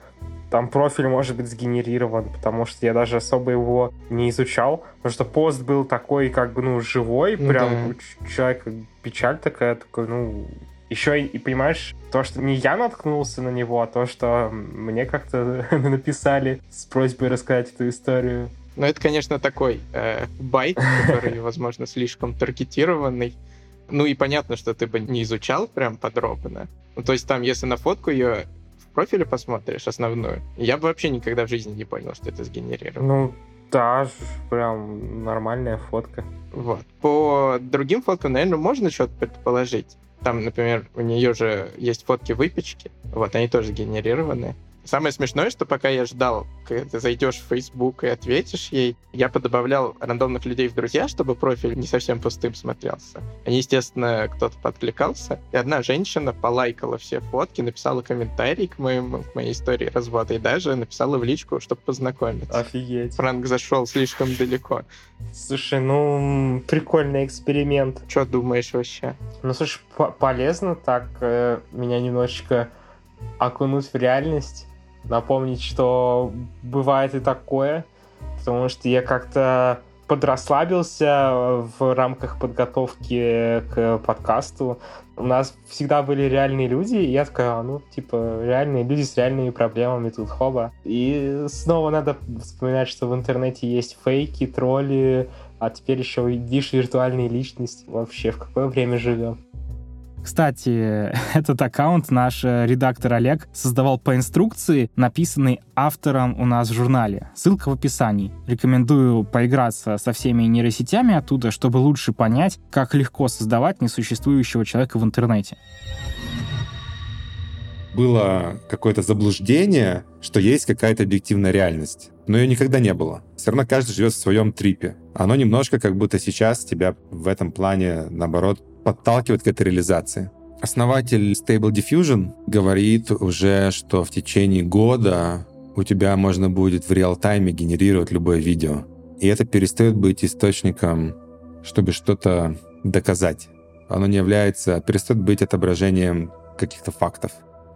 там профиль может быть сгенерирован, потому что я даже особо его не изучал, потому что пост был такой, как бы, ну, живой, Ну прям да. у ч- человека печаль такая, такой, ну, еще и, и понимаешь, то, что не я наткнулся на него, а то, что мне как-то написали с просьбой рассказать эту историю. Ну, это, конечно, такой э, байт, который, возможно, слишком таргетированный. Ну и понятно, что ты бы не изучал прям подробно. Ну, то есть там, если на фотку ее профиле посмотришь, основную, я бы вообще никогда в жизни не понял, что это сгенерировано. Ну, да, прям нормальная фотка. Вот. По другим фоткам, наверное, можно что-то предположить. Там, например, у нее же есть фотки выпечки. Вот, они тоже генерированы. Самое смешное, что пока я ждал, когда ты зайдешь в Facebook и ответишь ей, я подобавлял рандомных людей в друзья, чтобы профиль не совсем пустым смотрелся. Они, естественно, кто-то подкликался. И одна женщина полайкала все фотки, написала комментарий к, моему, к моей истории развода и даже написала в личку, чтобы познакомиться. Офигеть. Франк зашел слишком далеко. Слушай, ну, прикольный эксперимент. Что думаешь вообще? Ну, слушай, по- полезно так э, меня немножечко окунуть в реальность, напомнить, что бывает и такое, потому что я как-то подрасслабился в рамках подготовки к подкасту. У нас всегда были реальные люди, и я такой, а, ну, типа, реальные люди с реальными проблемами тут хоба. И снова надо вспоминать, что в интернете есть фейки, тролли, а теперь еще видишь виртуальные личности. Вообще, в какое время живем? Кстати, этот аккаунт наш э, редактор Олег создавал по инструкции, написанной автором у нас в журнале. Ссылка в описании. Рекомендую поиграться со всеми нейросетями оттуда, чтобы лучше понять, как легко создавать несуществующего человека в интернете. Было какое-то заблуждение, что есть какая-то объективная реальность. Но ее никогда не было. Все равно каждый живет в своем трипе. Оно немножко как будто сейчас тебя в этом плане, наоборот, подталкивает к этой реализации. Основатель Stable Diffusion говорит уже, что в течение года у тебя можно будет в реал-тайме генерировать любое видео. И это перестает быть источником, чтобы что-то доказать. Оно не является, перестает быть отображением каких-то фактов.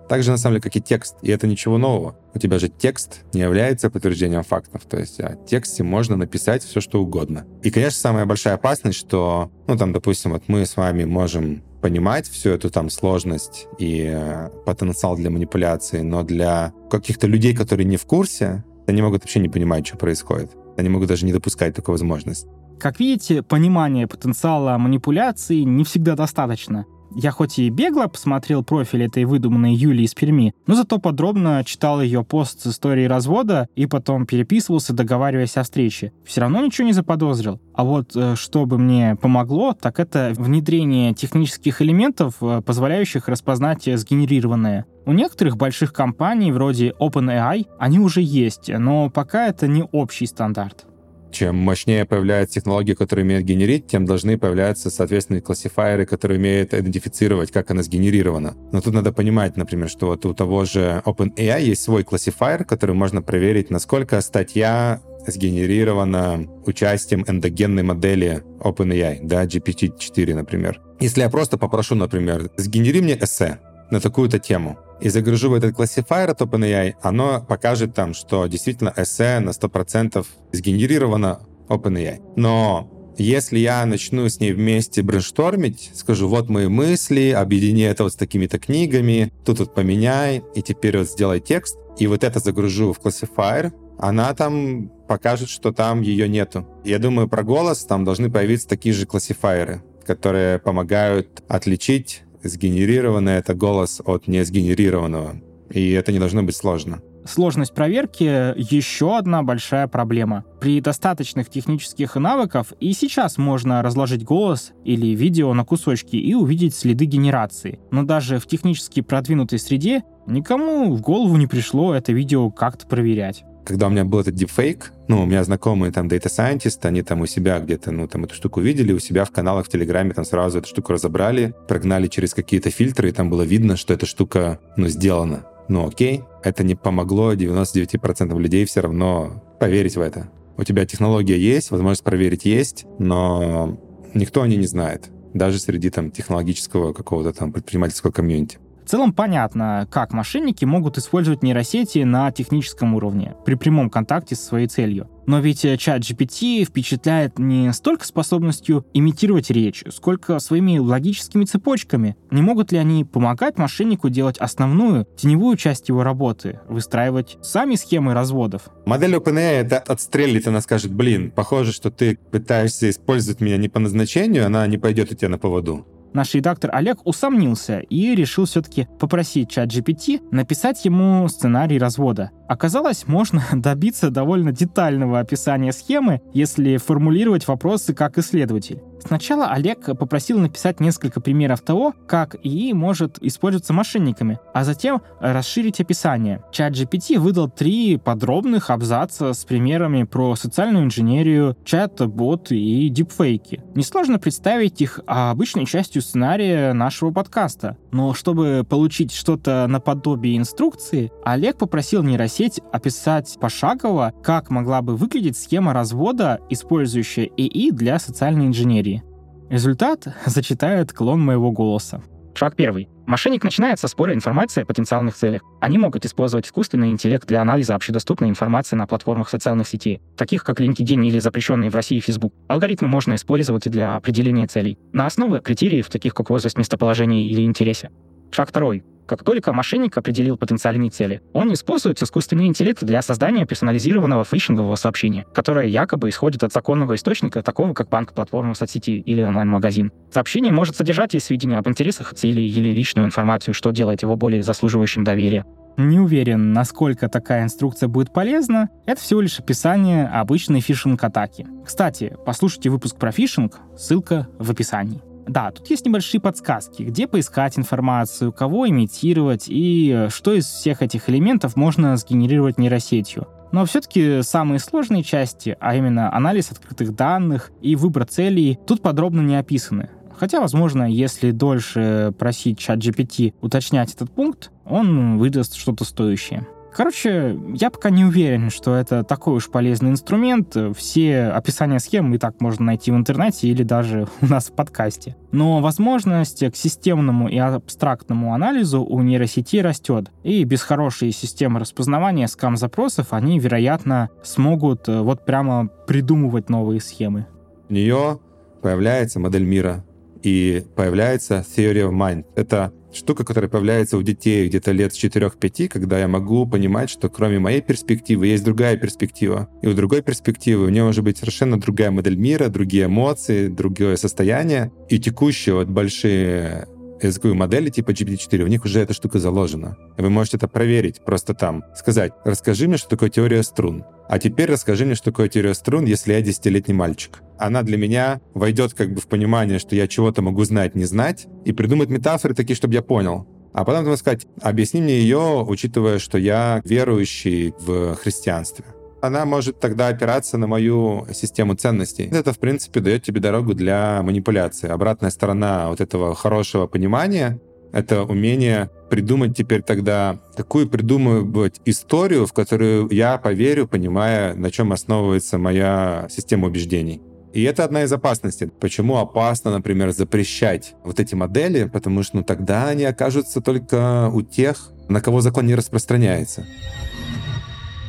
Так же, на самом деле, как и текст. И это ничего нового. У тебя же текст не является подтверждением фактов. То есть о тексте можно написать все, что угодно. И, конечно, самая большая опасность, что, ну, там, допустим, вот мы с вами можем понимать всю эту там сложность и э, потенциал для манипуляции, но для каких-то людей, которые не в курсе, они могут вообще не понимать, что происходит. Они могут даже не допускать такую возможность. Как видите, понимания потенциала манипуляции не всегда достаточно. Я хоть и бегло посмотрел профиль этой выдуманной Юлии из Перми, но зато подробно читал ее пост с историей развода и потом переписывался, договариваясь о встрече. Все равно ничего не заподозрил. А вот э, что бы мне помогло, так это внедрение технических элементов, э, позволяющих распознать э, сгенерированное. У некоторых больших компаний, вроде OpenAI, они уже есть, но пока это не общий стандарт. Чем мощнее появляются технологии, которые умеют генерить, тем должны появляться, соответственно, классифайеры, которые умеют идентифицировать, как она сгенерирована. Но тут надо понимать, например, что вот у того же OpenAI есть свой классифайер, который можно проверить, насколько статья сгенерирована участием эндогенной модели OpenAI, да, GPT-4, например. Если я просто попрошу, например, сгенери мне эссе на такую-то тему, и загружу в этот классифайер от OpenAI, оно покажет там, что действительно эссе на 100% сгенерировано OpenAI. Но если я начну с ней вместе брейнштормить, скажу, вот мои мысли, объедини это вот с такими-то книгами, тут вот поменяй, и теперь вот сделай текст, и вот это загружу в классифайер, она там покажет, что там ее нету. Я думаю, про голос там должны появиться такие же классифайеры, которые помогают отличить сгенерированный это голос от несгенерированного. И это не должно быть сложно. Сложность проверки — еще одна большая проблема. При достаточных технических навыков и сейчас можно разложить голос или видео на кусочки и увидеть следы генерации. Но даже в технически продвинутой среде никому в голову не пришло это видео как-то проверять когда у меня был этот дипфейк, ну, у меня знакомые там Data Scientist, они там у себя где-то, ну, там эту штуку видели, у себя в каналах в Телеграме там сразу эту штуку разобрали, прогнали через какие-то фильтры, и там было видно, что эта штука, ну, сделана. Ну, окей, это не помогло 99% людей все равно поверить в это. У тебя технология есть, возможность проверить есть, но никто о ней не знает даже среди там технологического какого-то там предпринимательского комьюнити. В целом понятно, как мошенники могут использовать нейросети на техническом уровне, при прямом контакте со своей целью. Но ведь э, чат GPT впечатляет не столько способностью имитировать речь, сколько своими логическими цепочками. Не могут ли они помогать мошеннику делать основную, теневую часть его работы, выстраивать сами схемы разводов? Модель OpenAI это отстрелит, она скажет, блин, похоже, что ты пытаешься использовать меня не по назначению, она не пойдет у тебя на поводу наш редактор Олег усомнился и решил все-таки попросить чат GPT написать ему сценарий развода. Оказалось, можно добиться довольно детального описания схемы, если формулировать вопросы как исследователь. Сначала Олег попросил написать несколько примеров того, как ИИ может использоваться мошенниками, а затем расширить описание. Чат GPT выдал три подробных абзаца с примерами про социальную инженерию, чат-бот и дипфейки. Несложно представить их обычной частью сценария нашего подкаста. Но чтобы получить что-то наподобие инструкции, Олег попросил нейросеть описать пошагово, как могла бы выглядеть схема развода, использующая ИИ для социальной инженерии. Результат зачитает клон моего голоса. Шаг первый. Мошенник начинает со спора информации о потенциальных целях. Они могут использовать искусственный интеллект для анализа общедоступной информации на платформах социальных сетей, таких как LinkedIn или запрещенные в России Facebook. Алгоритмы можно использовать для определения целей на основе критериев, таких как возраст, местоположение или интересе. Шаг второй. Как только мошенник определил потенциальные цели, он использует искусственный интеллект для создания персонализированного фишингового сообщения, которое якобы исходит от законного источника, такого как банк, платформа соцсети или онлайн-магазин. Сообщение может содержать и сведения об интересах, цели или личную информацию, что делает его более заслуживающим доверия. Не уверен, насколько такая инструкция будет полезна. Это всего лишь описание обычной фишинг-атаки. Кстати, послушайте выпуск про фишинг, ссылка в описании. Да, тут есть небольшие подсказки, где поискать информацию, кого имитировать и что из всех этих элементов можно сгенерировать нейросетью. Но все-таки самые сложные части, а именно анализ открытых данных и выбор целей, тут подробно не описаны. Хотя, возможно, если дольше просить чат GPT уточнять этот пункт, он выдаст что-то стоящее. Короче, я пока не уверен, что это такой уж полезный инструмент. Все описания схем и так можно найти в интернете или даже у нас в подкасте. Но возможность к системному и абстрактному анализу у нейросети растет. И без хорошей системы распознавания скам-запросов они, вероятно, смогут э, вот прямо придумывать новые схемы. У нее появляется модель мира и появляется theory of mind. Это штука, которая появляется у детей где-то лет с 4-5, когда я могу понимать, что кроме моей перспективы есть другая перспектива. И у другой перспективы у нее может быть совершенно другая модель мира, другие эмоции, другое состояние. И текущие вот большие языковые модели типа GPT-4, у них уже эта штука заложена. Вы можете это проверить, просто там сказать, расскажи мне, что такое теория струн. А теперь расскажи мне, что такое теория струн, если я десятилетний мальчик. Она для меня войдет как бы в понимание, что я чего-то могу знать, не знать, и придумать метафоры такие, чтобы я понял. А потом можно сказать, объясни мне ее, учитывая, что я верующий в христианстве она может тогда опираться на мою систему ценностей. Это, в принципе, дает тебе дорогу для манипуляции. Обратная сторона вот этого хорошего понимания — это умение придумать теперь тогда такую придумывать историю, в которую я поверю, понимая, на чем основывается моя система убеждений. И это одна из опасностей. Почему опасно, например, запрещать вот эти модели? Потому что ну, тогда они окажутся только у тех, на кого закон не распространяется.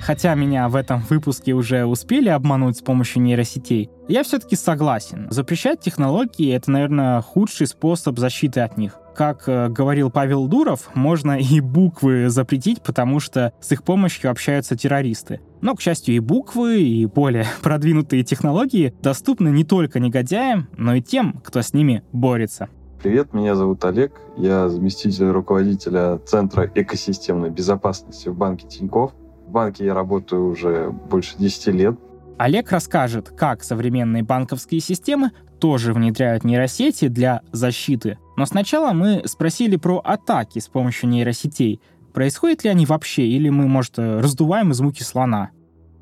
Хотя меня в этом выпуске уже успели обмануть с помощью нейросетей, я все-таки согласен. Запрещать технологии — это, наверное, худший способ защиты от них. Как э, говорил Павел Дуров, можно и буквы запретить, потому что с их помощью общаются террористы. Но, к счастью, и буквы, и более продвинутые технологии доступны не только негодяям, но и тем, кто с ними борется. Привет, меня зовут Олег. Я заместитель руководителя Центра экосистемной безопасности в банке Тиньков. Банке я работаю уже больше 10 лет. Олег расскажет, как современные банковские системы тоже внедряют нейросети для защиты. Но сначала мы спросили про атаки с помощью нейросетей. Происходят ли они вообще, или мы, может, раздуваем из муки слона?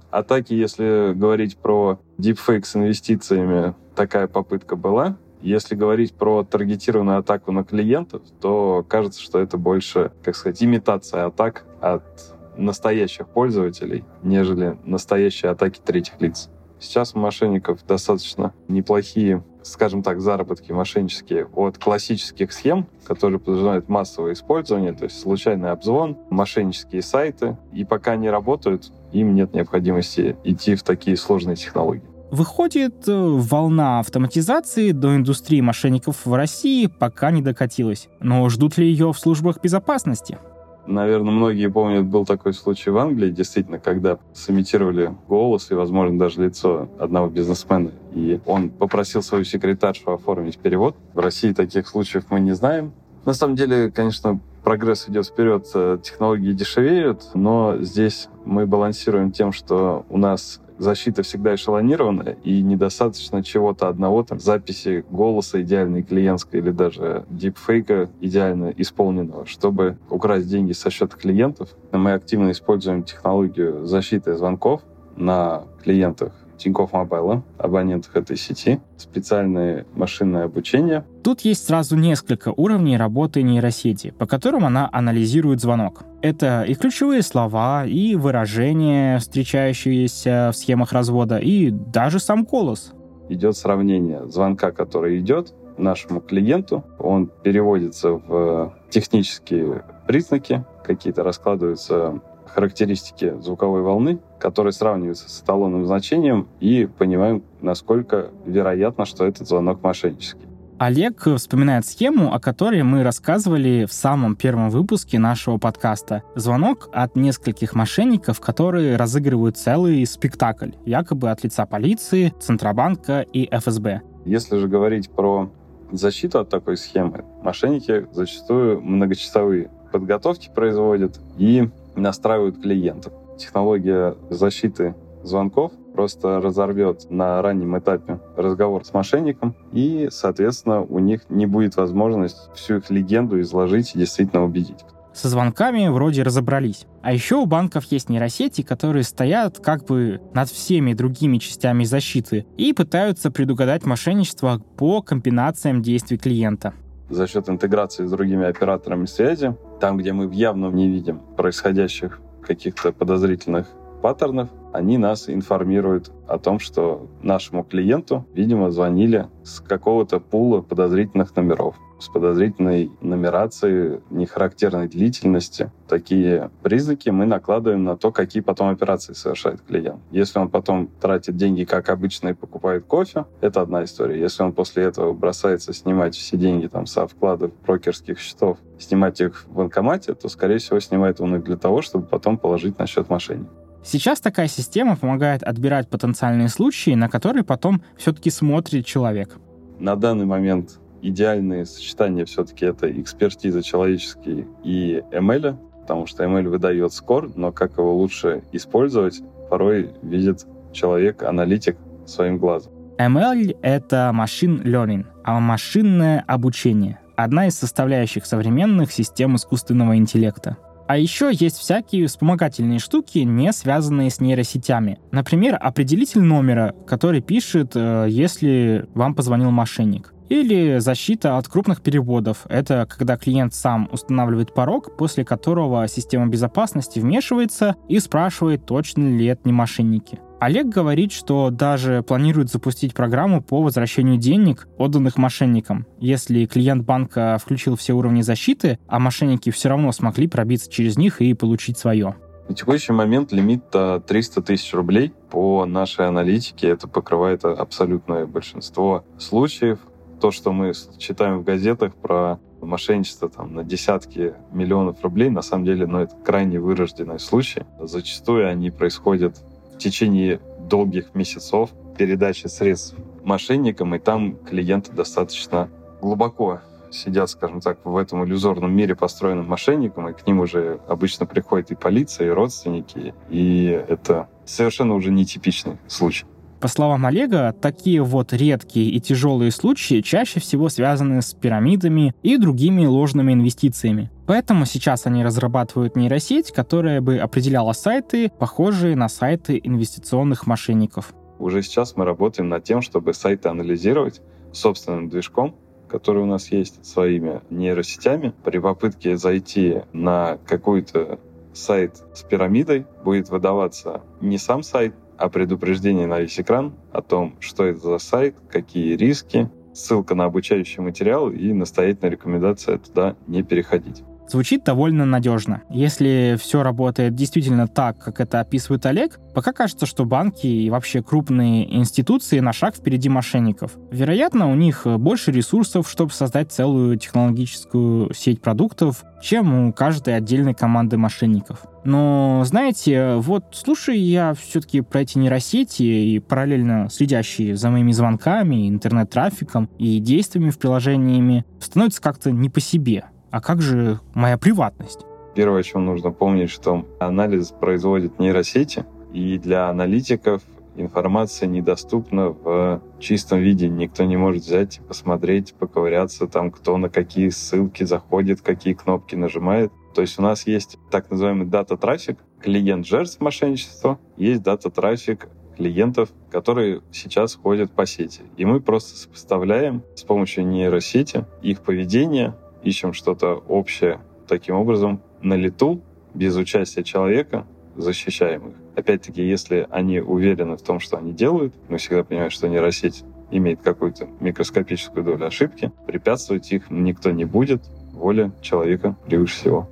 Атаки, если говорить про deepfake с инвестициями, такая попытка была. Если говорить про таргетированную атаку на клиентов, то кажется, что это больше, как сказать, имитация атак от настоящих пользователей, нежели настоящие атаки третьих лиц. Сейчас у мошенников достаточно неплохие, скажем так, заработки мошеннические от классических схем, которые подразумевают массовое использование, то есть случайный обзвон, мошеннические сайты. И пока они работают, им нет необходимости идти в такие сложные технологии. Выходит, э, волна автоматизации до индустрии мошенников в России пока не докатилась. Но ждут ли ее в службах безопасности? Наверное, многие помнят, был такой случай в Англии, действительно, когда сымитировали голос и, возможно, даже лицо одного бизнесмена. И он попросил свою секретаршу оформить перевод. В России таких случаев мы не знаем. На самом деле, конечно, прогресс идет вперед, э, технологии дешевеют, но здесь мы балансируем тем, что у нас защита всегда эшелонированная, и недостаточно чего-то одного, там, записи голоса идеальной клиентской или даже дипфейка идеально исполненного, чтобы украсть деньги со счета клиентов. Мы активно используем технологию защиты звонков на клиентах Тинькофф Мобайла, абонентах этой сети, специальное машинное обучение. Тут есть сразу несколько уровней работы нейросети, по которым она анализирует звонок. Это и ключевые слова, и выражения, встречающиеся в схемах развода, и даже сам голос. Идет сравнение звонка, который идет нашему клиенту, он переводится в технические признаки, какие-то раскладываются характеристики звуковой волны, которые сравниваются с эталонным значением и понимаем, насколько вероятно, что этот звонок мошеннический. Олег вспоминает схему, о которой мы рассказывали в самом первом выпуске нашего подкаста. Звонок от нескольких мошенников, которые разыгрывают целый спектакль, якобы от лица полиции, Центробанка и ФСБ. Если же говорить про защиту от такой схемы, мошенники зачастую многочасовые подготовки производят и настраивают клиентов. Технология защиты звонков просто разорвет на раннем этапе разговор с мошенником, и, соответственно, у них не будет возможности всю их легенду изложить и действительно убедить. Со звонками вроде разобрались. А еще у банков есть нейросети, которые стоят как бы над всеми другими частями защиты и пытаются предугадать мошенничество по комбинациям действий клиента. За счет интеграции с другими операторами связи, там, где мы явно не видим происходящих каких-то подозрительных паттернов, они нас информируют о том, что нашему клиенту, видимо, звонили с какого-то пула подозрительных номеров с подозрительной нумерацией, нехарактерной длительности. Такие признаки мы накладываем на то, какие потом операции совершает клиент. Если он потом тратит деньги, как обычно, и покупает кофе, это одна история. Если он после этого бросается снимать все деньги там со вкладов брокерских счетов, снимать их в банкомате, то, скорее всего, снимает он их для того, чтобы потом положить на счет мошенника. Сейчас такая система помогает отбирать потенциальные случаи, на которые потом все-таки смотрит человек. На данный момент идеальное сочетание все-таки это экспертиза человеческий и ML, потому что ML выдает скор, но как его лучше использовать, порой видит человек, аналитик своим глазом. ML — это machine learning, а машинное обучение — одна из составляющих современных систем искусственного интеллекта. А еще есть всякие вспомогательные штуки, не связанные с нейросетями. Например, определитель номера, который пишет, э, если вам позвонил мошенник. Или защита от крупных переводов. Это когда клиент сам устанавливает порог, после которого система безопасности вмешивается и спрашивает, точно ли это не мошенники. Олег говорит, что даже планирует запустить программу по возвращению денег, отданных мошенникам, если клиент банка включил все уровни защиты, а мошенники все равно смогли пробиться через них и получить свое. На текущий момент лимит 300 тысяч рублей. По нашей аналитике это покрывает абсолютное большинство случаев. То, что мы читаем в газетах про мошенничество там, на десятки миллионов рублей, на самом деле, ну, это крайне вырожденный случай. Зачастую они происходят в течение долгих месяцев передачи средств мошенникам, и там клиенты достаточно глубоко сидят, скажем так, в этом иллюзорном мире, построенном мошенником, и к ним уже обычно приходит и полиция, и родственники, и это совершенно уже нетипичный случай. По словам Олега, такие вот редкие и тяжелые случаи чаще всего связаны с пирамидами и другими ложными инвестициями. Поэтому сейчас они разрабатывают нейросеть, которая бы определяла сайты, похожие на сайты инвестиционных мошенников. Уже сейчас мы работаем над тем, чтобы сайты анализировать собственным движком, который у нас есть, своими нейросетями. При попытке зайти на какой-то сайт с пирамидой будет выдаваться не сам сайт, а предупреждение на весь экран о том, что это за сайт, какие риски, ссылка на обучающий материал и настоятельная рекомендация туда не переходить. Звучит довольно надежно. Если все работает действительно так, как это описывает Олег, пока кажется, что банки и вообще крупные институции на шаг впереди мошенников. Вероятно, у них больше ресурсов, чтобы создать целую технологическую сеть продуктов, чем у каждой отдельной команды мошенников. Но, знаете, вот слушаю я все-таки про эти нейросети и параллельно следящие за моими звонками, интернет-трафиком и действиями в приложениями, становится как-то не по себе а как же моя приватность? Первое, о чем нужно помнить, что анализ производит нейросети, и для аналитиков информация недоступна в чистом виде. Никто не может взять и посмотреть, поковыряться там, кто на какие ссылки заходит, какие кнопки нажимает. То есть у нас есть так называемый дата-трафик, клиент жертв мошенничества, есть дата-трафик клиентов, которые сейчас ходят по сети. И мы просто сопоставляем с помощью нейросети их поведение ищем что-то общее. Таким образом, на лету, без участия человека, защищаем их. Опять-таки, если они уверены в том, что они делают, мы всегда понимаем, что нейросеть имеет какую-то микроскопическую долю ошибки, препятствовать их никто не будет, воля человека превыше всего.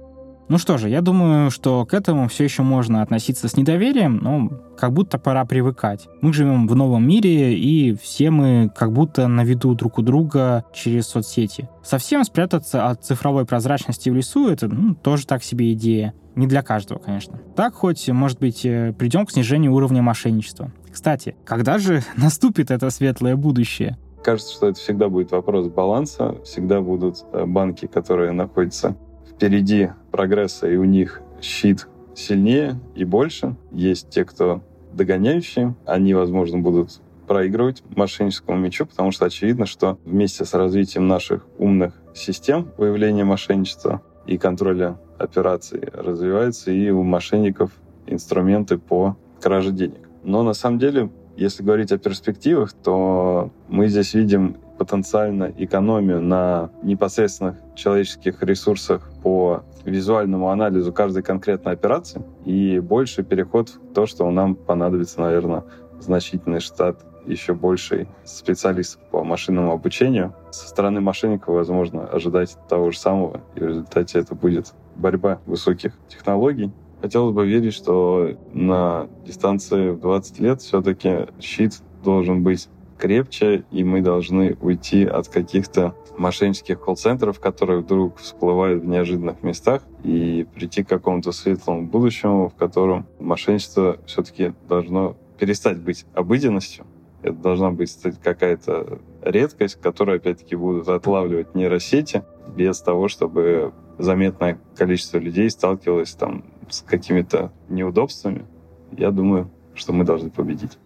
Ну что же, я думаю, что к этому все еще можно относиться с недоверием, но как будто пора привыкать. Мы живем в новом мире, и все мы как будто на виду друг у друга через соцсети. Совсем спрятаться от цифровой прозрачности в лесу — это ну, тоже так себе идея. Не для каждого, конечно. Так хоть, может быть, э, придем к снижению уровня мошенничества. Кстати, когда же наступит это светлое будущее? Кажется, что это всегда будет вопрос баланса. Всегда будут э, банки, которые находятся впереди прогресса, и у них щит сильнее и больше. Есть те, кто догоняющие, они, возможно, будут проигрывать мошенническому мячу, потому что очевидно, что вместе с развитием наших умных систем выявления мошенничества и контроля операций развиваются и у мошенников инструменты по краже денег. Но на самом деле, если говорить о перспективах, то мы здесь видим потенциально экономию на непосредственных человеческих ресурсах по визуальному анализу каждой конкретной операции и больше переход в то, что нам понадобится, наверное, значительный штат еще больший специалистов по машинному обучению. Со стороны мошенников, возможно, ожидать того же самого, и в результате это будет борьба высоких технологий. Хотелось бы верить, что на дистанции в 20 лет все-таки щит должен быть крепче, и мы должны уйти от каких-то мошеннических колл-центров, которые вдруг всплывают в неожиданных местах, и прийти к какому-то светлому будущему, в котором мошенничество все-таки должно перестать быть обыденностью. Это должна быть какая-то редкость, которую, опять-таки, будут отлавливать нейросети без того, чтобы заметное количество людей сталкивалось там с какими-то неудобствами. Я думаю, что мы должны победить.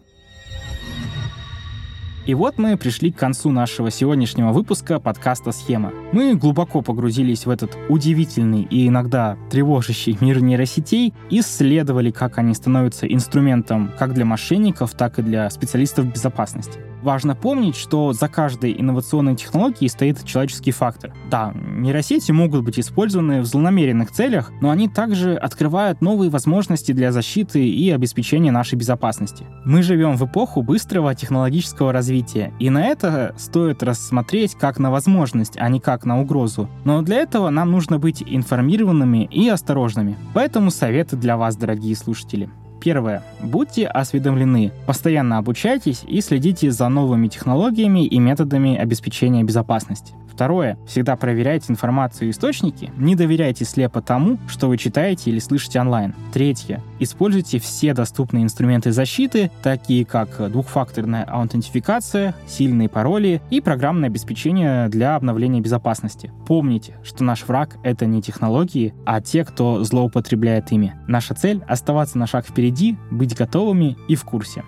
И вот мы пришли к концу нашего сегодняшнего выпуска подкаста «Схема». Мы глубоко погрузились в этот удивительный и иногда тревожащий мир нейросетей, исследовали, как они становятся инструментом как для мошенников, так и для специалистов безопасности. Важно помнить, что за каждой инновационной технологией стоит человеческий фактор. Да, нейросети могут быть использованы в злонамеренных целях, но они также открывают новые возможности для защиты и обеспечения нашей безопасности. Мы живем в эпоху быстрого технологического развития, и на это стоит рассмотреть как на возможность, а не как на угрозу. Но для этого нам нужно быть информированными и осторожными. Поэтому советы для вас, дорогие слушатели. Первое. Будьте осведомлены, постоянно обучайтесь и следите за новыми технологиями и методами обеспечения безопасности. Второе. Всегда проверяйте информацию и источники, не доверяйте слепо тому, что вы читаете или слышите онлайн. Третье. Используйте все доступные инструменты защиты, такие как двухфакторная аутентификация, сильные пароли и программное обеспечение для обновления безопасности. Помните, что наш враг — это не технологии, а те, кто злоупотребляет ими. Наша цель — оставаться на шаг впереди, быть готовыми и в курсе.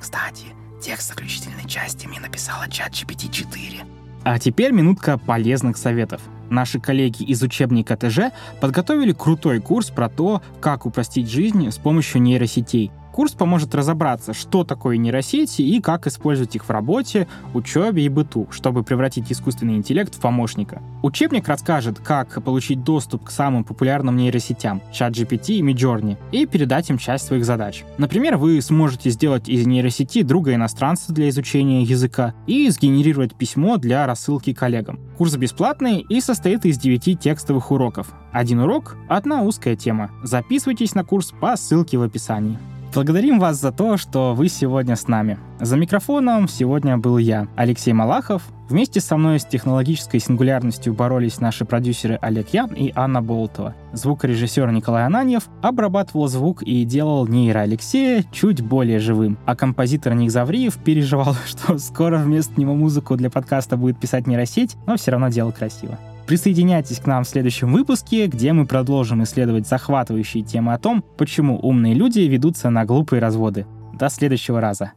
Кстати, текст заключительной части мне написала чат GPT-4. А теперь минутка полезных советов. Наши коллеги из учебника ТЖ подготовили крутой курс про то, как упростить жизнь с помощью нейросетей. Курс поможет разобраться, что такое нейросети и как использовать их в работе, учебе и быту, чтобы превратить искусственный интеллект в помощника. Учебник расскажет, как получить доступ к самым популярным нейросетям ChatGPT и Midjourney и передать им часть своих задач. Например, вы сможете сделать из нейросети друга иностранца для изучения языка и сгенерировать письмо для рассылки коллегам. Курс бесплатный и состоит из 9 текстовых уроков. Один урок — одна узкая тема. Записывайтесь на курс по ссылке в описании. Благодарим вас за то, что вы сегодня с нами. За микрофоном сегодня был я, Алексей Малахов. Вместе со мной с технологической сингулярностью боролись наши продюсеры Олег Ян и Анна Болтова. Звукорежиссер Николай Ананьев обрабатывал звук и делал нейро Алексея чуть более живым. А композитор Ник Завриев переживал, что скоро вместо него музыку для подкаста будет писать нейросеть, но все равно делал красиво. Присоединяйтесь к нам в следующем выпуске, где мы продолжим исследовать захватывающие темы о том, почему умные люди ведутся на глупые разводы. До следующего раза.